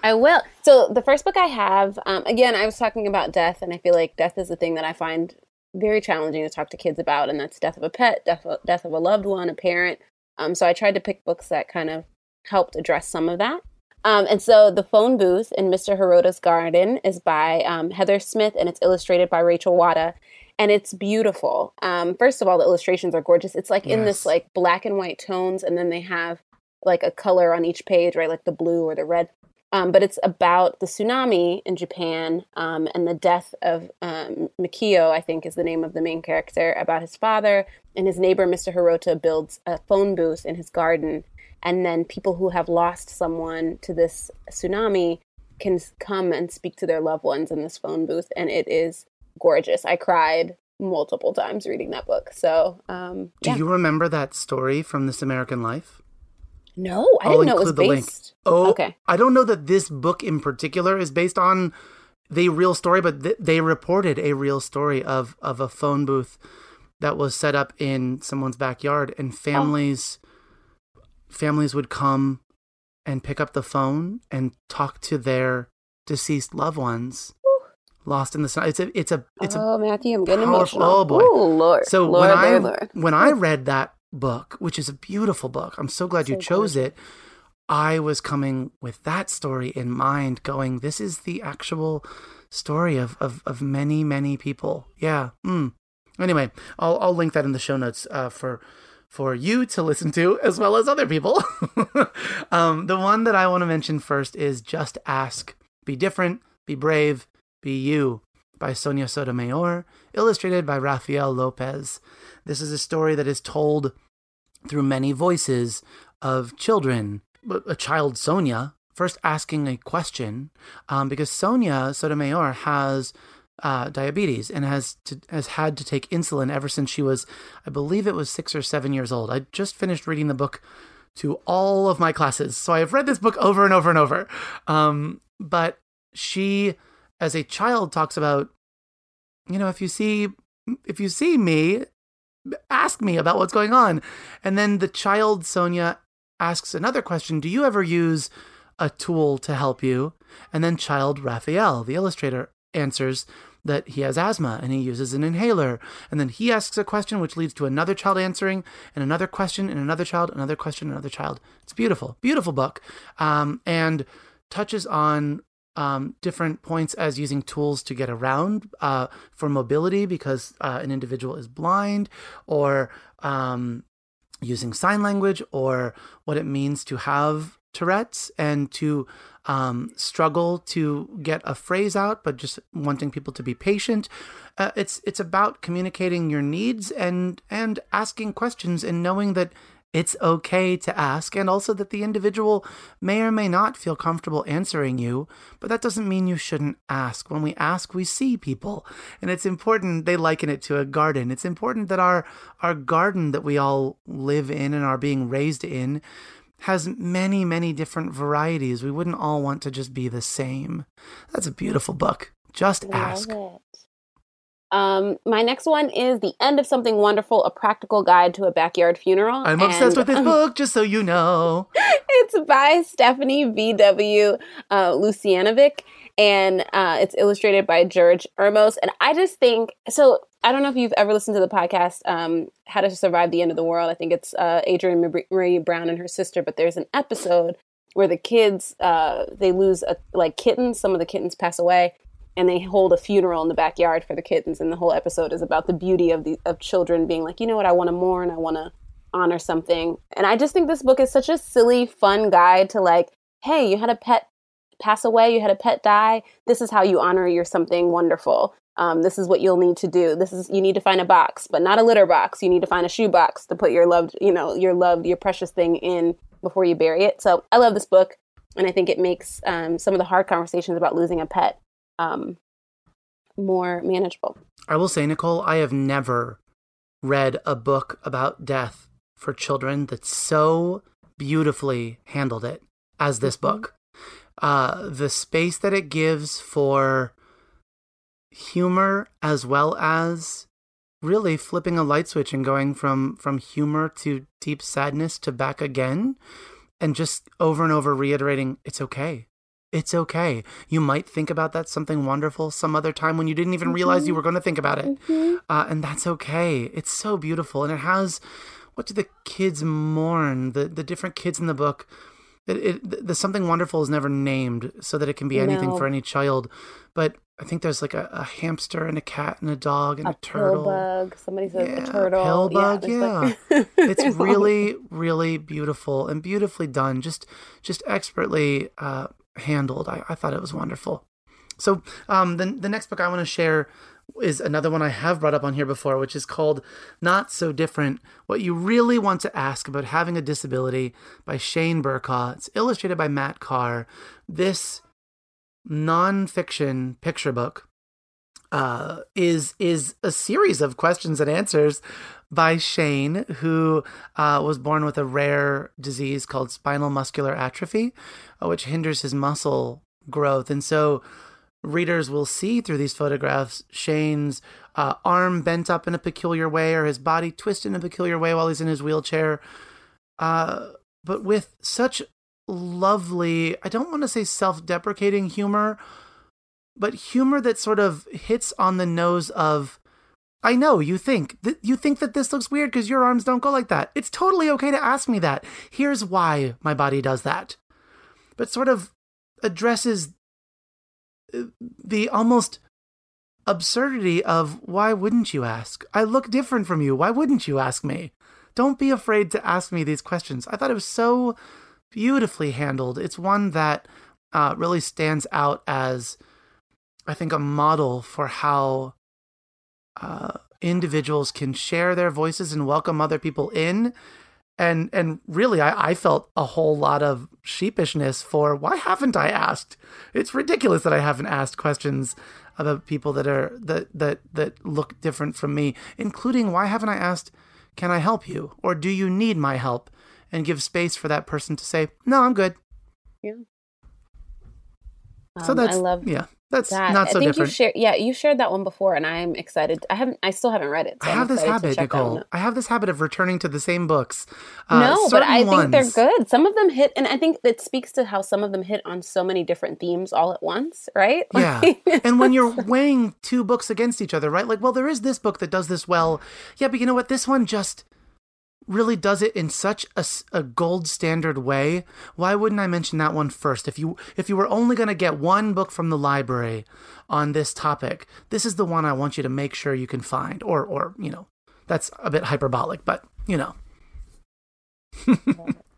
I will. So the first book I have, um, again, I was talking about death, and I feel like death is a thing that I find very challenging to talk to kids about, and that's death of a pet, death of, death of a loved one, a parent. Um, so I tried to pick books that kind of helped address some of that. Um, and so the phone booth in Mr. Hirota's garden is by um, Heather Smith, and it's illustrated by Rachel Wada, and it's beautiful. Um, first of all, the illustrations are gorgeous. It's like in this like black and white tones, and then they have like a color on each page, right, like the blue or the red. Um, but it's about the tsunami in Japan um, and the death of um, Mikio, I think is the name of the main character, about his father. And his neighbor, Mr. Hirota, builds a phone booth in his garden. And then people who have lost someone to this tsunami can come and speak to their loved ones in this phone booth. And it is gorgeous. I cried multiple times reading that book. So, um, Do yeah. you remember that story from This American Life? no, I I'll didn't know it was the link. based. Oh, Okay. I don't know that this book in particular is based on the real story, but th- they reported a real story of of a phone booth that was set up in someone's backyard, and families families would come and pick up the phone and talk to their deceased loved ones lost in the sun. It's a it's a it's a oh, Matthew, I'm getting powerful- emotional. oh, boy. Oh, Lord. so Lord, when I Lord, when I read that book, which is a beautiful book, I'm so glad you So chose it. I was coming with that story in mind, going, "This is the actual story of of, of many many people." Yeah. Mm. Anyway, I'll I'll link that in the show notes uh, for for you to listen to as well as other people. um, the one that I want to mention first is "Just Ask, Be Different, Be Brave, Be You" by Sonia Sotomayor, illustrated by Rafael Lopez. This is a story that is told through many voices of children. A child, Sonia, first asking a question um, because Sonia Sotomayor has uh, diabetes and has to, has had to take insulin ever since she was, I believe it was six or seven years old. I just finished reading the book to all of my classes, so I have read this book over and over and over. Um, but she, as a child, talks about, you know, if you see if you see me, ask me about what's going on. And then the child, Sonia, asks another question Do you ever use a tool to help you? And then child Rafael, the illustrator, answers that he has asthma and he uses an inhaler. And then he asks a question, which leads to another child answering, and another question, and another child, another question, another child. It's beautiful, beautiful book. Um, and touches on um, different points as using tools to get around uh, for mobility because uh, an individual is blind, or um, using sign language, or what it means to have Tourette's and to um, struggle to get a phrase out, but just wanting people to be patient. Uh, it's it's about communicating your needs and and asking questions and knowing that it's okay to ask, and also that the individual may or may not feel comfortable answering you, but that doesn't mean you shouldn't ask. When we ask, we see people, and it's important. They liken it to a garden. It's important that our our garden that we all live in and are being raised in has many, many different varieties. We wouldn't all want to just be the same. That's a beautiful book. Just ask. It. Um, my next one is The End of Something Wonderful, a practical guide to a backyard funeral. I'm obsessed with this book, just so you know. it's by Stephanie V.W. Uh, Lucianovic, and uh, it's illustrated by George Ermos. And I just think so. I don't know if you've ever listened to the podcast, um, How to Survive the End of the World. I think it's uh, Adrienne Maree Brown and her sister, but there's an episode where the kids uh, they lose a, like kittens. Some of the kittens pass away, and they hold a funeral in the backyard for the kittens and the whole episode is about the beauty of the of children being like you know what? I want to mourn. I want to honor something. And i just think this book is such a silly fun guide to like hey you had a pet pass away. You had a pet die. This is how you honor your something wonderful um, this is what you'll need to do this is you need to find a box but not a litter box you need to find a shoe box to put your loved you know your loved your precious thing in before you bury it so i love this book and i think it makes um, some of the hard conversations about losing a pet um, more manageable. I will say, Nicole, I have never read a book about death for children that so beautifully handled it as this mm-hmm. book. Uh, the space that it gives for humor as well as really flipping a light switch and going from from humor to deep sadness to back again and just over and over reiterating it's okay it's okay. You might think about that something wonderful some other time when you didn't even mm-hmm. realize you mm-hmm. were going to think about it. Mm-hmm. Uh, and that's okay. It's so beautiful. And it has what do the kids mourn? The, the different kids in the book. It, it, the something wonderful is never named so that it can be anything no. for any child. But I think there's like a, a, hamster and a cat and a dog and a, a turtle. bug. Somebody says yeah, a turtle. Pill bug. Yeah, yeah. it's really, really beautiful and beautifully done. Just, just expertly uh, handled. I, I thought it was wonderful. So um, the the next book I want to share is another one I have brought up on here before, which is called Not So Different What You Really Want to Ask About Having a Disability by Shane Burcaw. It's illustrated by Matt Carr. This nonfiction picture book uh, is is a series of questions and answers by Shane, who uh, was born with a rare disease called spinal muscular atrophy, uh, which hinders his muscle growth. And so readers will see through these photographs Shane's uh, arm bent up in a peculiar way or his body twisted in a peculiar way while he's in his wheelchair. Uh, but with such lovely, I don't want to say self deprecating humor, but humor that sort of hits on the nose of I know you think that you think that this looks weird because your arms don't go like that. It's totally okay to ask me that. Here's why my body does that. But sort of addresses the almost absurdity of why wouldn't you ask? I look different from you. Why wouldn't you ask me? Don't be afraid to ask me these questions. I thought it was so beautifully handled. It's one that uh, really stands out as, I think, a model for how uh, individuals can share their voices and welcome other people in. And and really, I, I felt a whole lot of sheepishness for why haven't I asked? It's ridiculous that I haven't asked questions about people that are that that that look different from me, including why haven't I asked, can I help you or do you need my help? And give space for that person to say, no, I'm good. Yeah. Um, so that's I love yeah. That's that. not so I think different. You share, yeah, you shared that one before, and I'm excited. I haven't, I still haven't read it. So I have this habit, Nicole. I have this habit of returning to the same books. Uh, no, but I ones, think they're good. Some of them hit, and I think it speaks to how some of them hit on so many different themes all at once, right? Yeah. and when you're weighing two books against each other, right? Like, well, there is this book that does this well. Yeah, but you know what? This one just really does it in such a, a, gold standard way why wouldn't i mention that one first? If you if you were only going to get one book from the library on this topic this is the one i want you to make sure you can find or or you know that's a bit hyperbolic but you know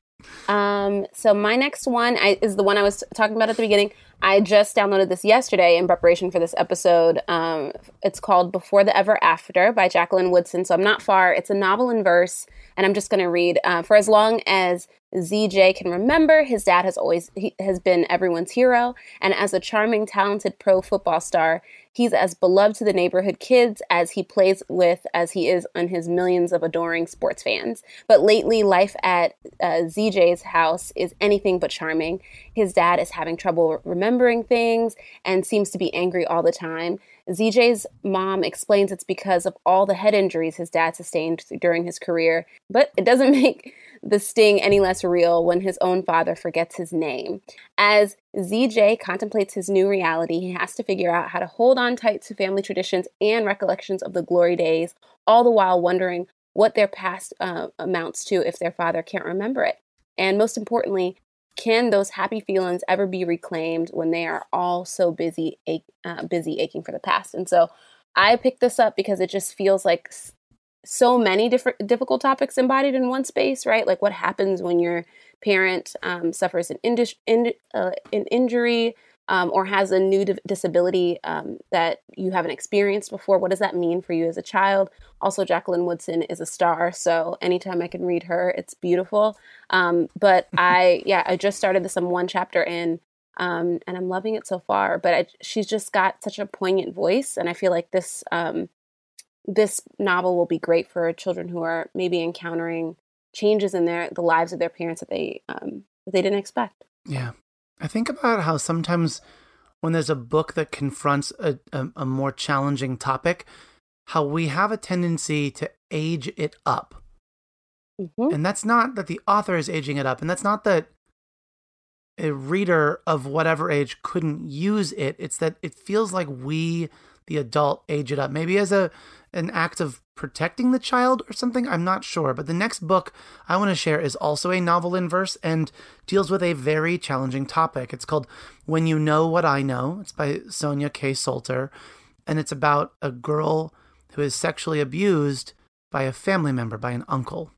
Um, so my next one I, is the one I was talking about at the beginning. I just downloaded this yesterday in preparation for this episode. Um, it's called Before the Ever After by Jacqueline Woodson. So I'm not far. It's a novel in verse, and I'm just going to read uh, for as long as ZJ can remember. His dad has always he has been everyone's hero, and as a charming, talented pro football star, He's as beloved to the neighborhood kids as he plays with as he is on his millions of adoring sports fans. But lately, life at uh, ZJ's house is anything but charming. His dad is having trouble remembering things and seems to be angry all the time. ZJ's mom explains it's because of all the head injuries his dad sustained during his career, but it doesn't make the sting any less real when his own father forgets his name. As ZJ contemplates his new reality, he has to figure out how to hold on tight to family traditions and recollections of the glory days, all the while wondering what their past uh, amounts to if their father can't remember it. And most importantly, can those happy feelings ever be reclaimed when they are all so busy, uh, busy aching for the past? And so, I picked this up because it just feels like so many different difficult topics embodied in one space, right? Like what happens when your parent um, suffers an, in, uh, an injury um, or has a new di- disability um, that you haven't experienced before. What does that mean for you as a child? Also, Jacqueline Woodson is a star, so anytime I can read her, it's beautiful. Um, but I, yeah, I just started this. I'm one chapter in. Um, and I'm loving it so far. But I, she's just got such a poignant voice, and I feel like this um, this novel will be great for children who are maybe encountering changes in their the lives of their parents that they um, that they didn't expect. Yeah, I think about how sometimes when there's a book that confronts a, a, a more challenging topic, how we have a tendency to age it up. Mm-hmm. And that's not that the author is aging it up, and that's not that a reader of whatever age couldn't use it. It's that it feels like we, the adult, age it up. Maybe as a an act of protecting the child or something. I'm not sure. But the next book I want to share is also a novel in verse and deals with a very challenging topic. It's called When You Know What I Know. It's by Sonja K. Solter. And it's about a girl who is sexually abused by a family member, by an uncle.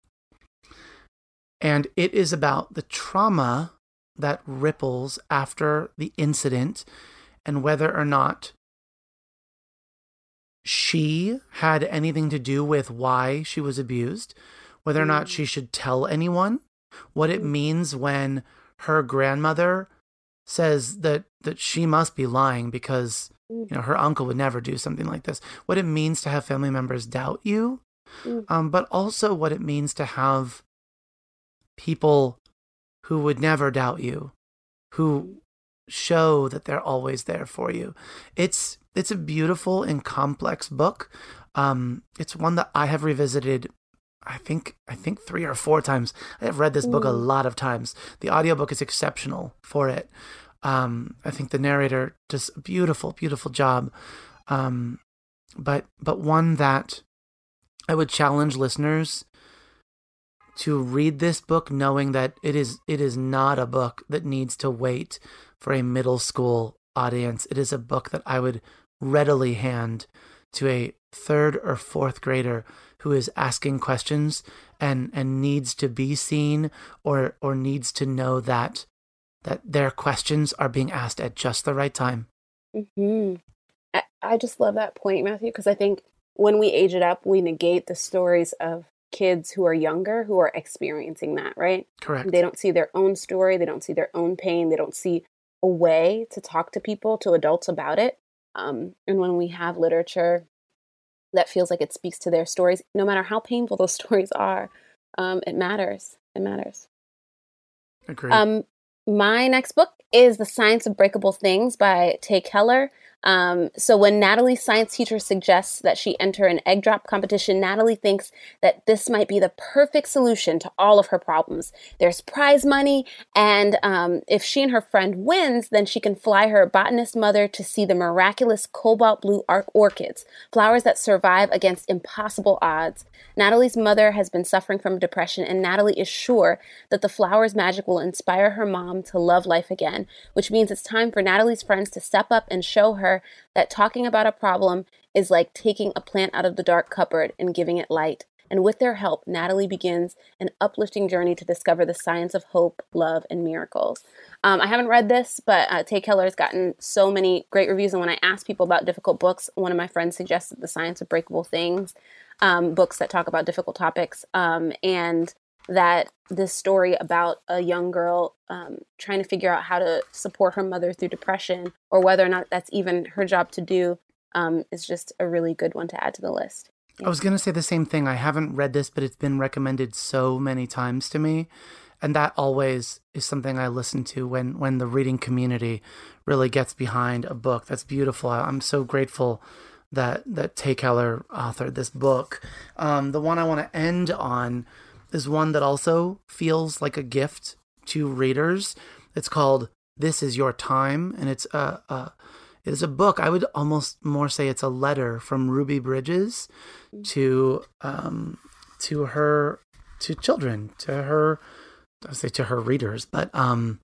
And it is about the trauma that ripples after the incident and whether or not she had anything to do with why she was abused, whether or not mm. she should tell anyone, what it mm. means when her grandmother says that that she must be lying because mm. you know her uncle would never do something like this what it means to have family members doubt you um, but also what it means to have people who would never doubt you who show that they're always there for you it's it's a beautiful and complex book. Um, it's one that I have revisited I think I think three or four times. I have read this book a lot of times. The audiobook is exceptional for it. Um, I think the narrator does a beautiful, beautiful job. Um, but but one that I would challenge listeners to read this book knowing that it is it is not a book that needs to wait for a middle school audience. It is a book that I would readily hand to a third or fourth grader who is asking questions and and needs to be seen or or needs to know that that their questions are being asked at just the right time. Mm-hmm. I, I just love that point, Matthew, because I think when we age it up, we negate the stories of kids who are younger who are experiencing that, right? Correct. They don't see their own story, they don't see their own pain, they don't see a way to talk to people, to adults about it. Um, and when we have literature that feels like it speaks to their stories, no matter how painful those stories are, um, it matters. It matters. Agreed. Um, my next book is The Science of Breakable Things by Tae Keller. Um, so when Natalie's science teacher suggests that she enter an egg drop competition, Natalie thinks that this might be the perfect solution to all of her problems. There's prize money, and um, if she and her friend wins, then she can fly her botanist mother to see the miraculous cobalt blue arc orchids, flowers that survive against impossible odds. Natalie's mother has been suffering from depression, and Natalie is sure that the flower's magic will inspire her mom to love life again, which means it's time for Natalie's friends to step up and show her that talking about a problem is like taking a plant out of the dark cupboard and giving it light. and with their help, Natalie begins an uplifting journey to discover the science of hope, love, and miracles. Um, I haven't read this, but uh, Tae Keller has gotten so many great reviews. And when I ask people about difficult books, one of my friends suggested The Science of Breakable Things, um, books that talk about difficult topics. Um, and that this story about a young girl um, trying to figure out how to support her mother through depression or whether or not that's even her job to do um, is just a really good one to add to the list. I was going to say the same thing. I haven't read this, but it's been recommended so many times to me. And that always is something I listen to when, when the reading community really gets behind a book. That's beautiful. I'm so grateful that, that Tae Keller authored this book. Um, the one I want to end on is one that also feels like a gift to readers. It's called This Is Your Time, and it's a, a it is a book. I would almost more say it's a letter from Ruby Bridges to um, to her to children to her I say to her readers, but um,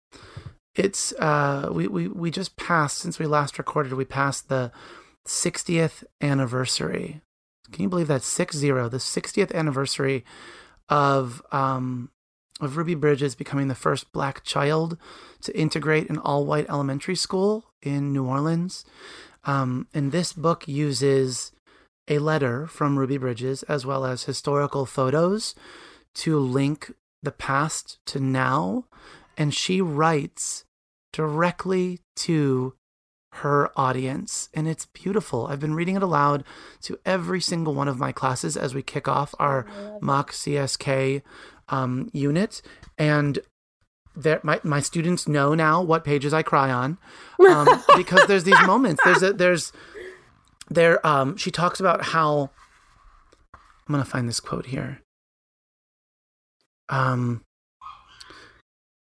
it's uh, we, we we just passed since we last recorded. We passed the 60th anniversary. Can you believe that six zero? The 60th anniversary of um, of Ruby Bridges becoming the first black child to integrate an all white elementary school in New Orleans. Um, and this book uses a letter from Ruby Bridges as well as historical photos to link the past to now. And she writes directly to her audience. And it's beautiful. I've been reading it aloud to every single one of my classes as we kick off our mock CSK um, unit. And there, my, my students know now what pages I cry on um, because there's these moments. There's a, there's there. Um, she talks about how I'm gonna find this quote here. Um,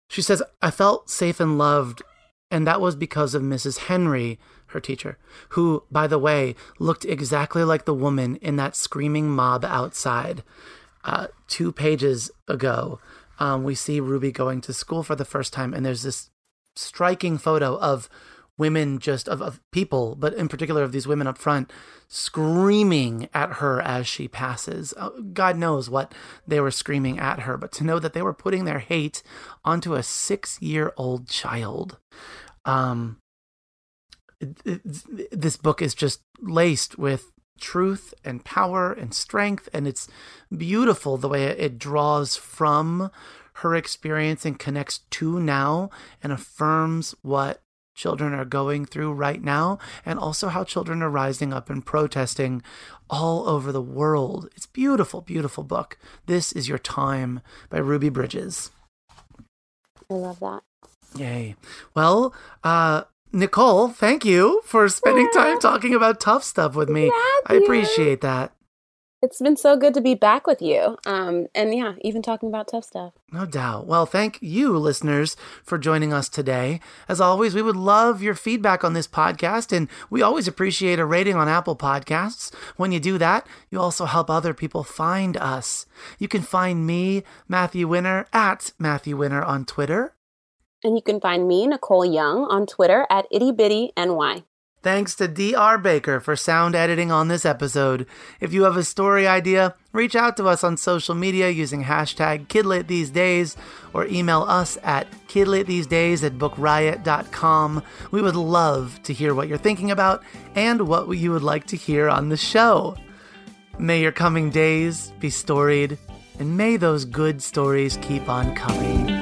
she says, "I felt safe and loved, and that was because of Mrs. Henry, her teacher, who, by the way, looked exactly like the woman in that screaming mob outside." Uh, two pages ago, um, we see Ruby going to school for the first time, and there's this striking photo of women just of, of people but in particular of these women up front screaming at her as she passes uh, god knows what they were screaming at her but to know that they were putting their hate onto a six year old child um this book is just laced with truth and power and strength. And it's beautiful the way it draws from her experience and connects to now and affirms what children are going through right now and also how children are rising up and protesting all over the world. It's beautiful, beautiful book. This is Your Time by Ruby Bridges. I love that. Yay. Well, uh, Nicole, thank you for spending time talking about tough stuff with me. I appreciate that. It's been so good to be back with you. Um, and yeah, even talking about tough stuff. No doubt. Well, thank you, listeners, for joining us today. As always, we would love your feedback on this podcast, and we always appreciate a rating on Apple Podcasts. When you do that, you also help other people find us. You can find me, Matthew Winner, at Matthew Winner on Twitter. And you can find me, Nicole Young, on Twitter at ittybittyny. Thanks to DR Baker for sound editing on this episode. If you have a story idea, reach out to us on social media using hashtag KidLitTheseDays or email us at kidlitthesedays at bookriot.com. We would love to hear what you're thinking about and what you would like to hear on the show. May your coming days be storied, and may those good stories keep on coming.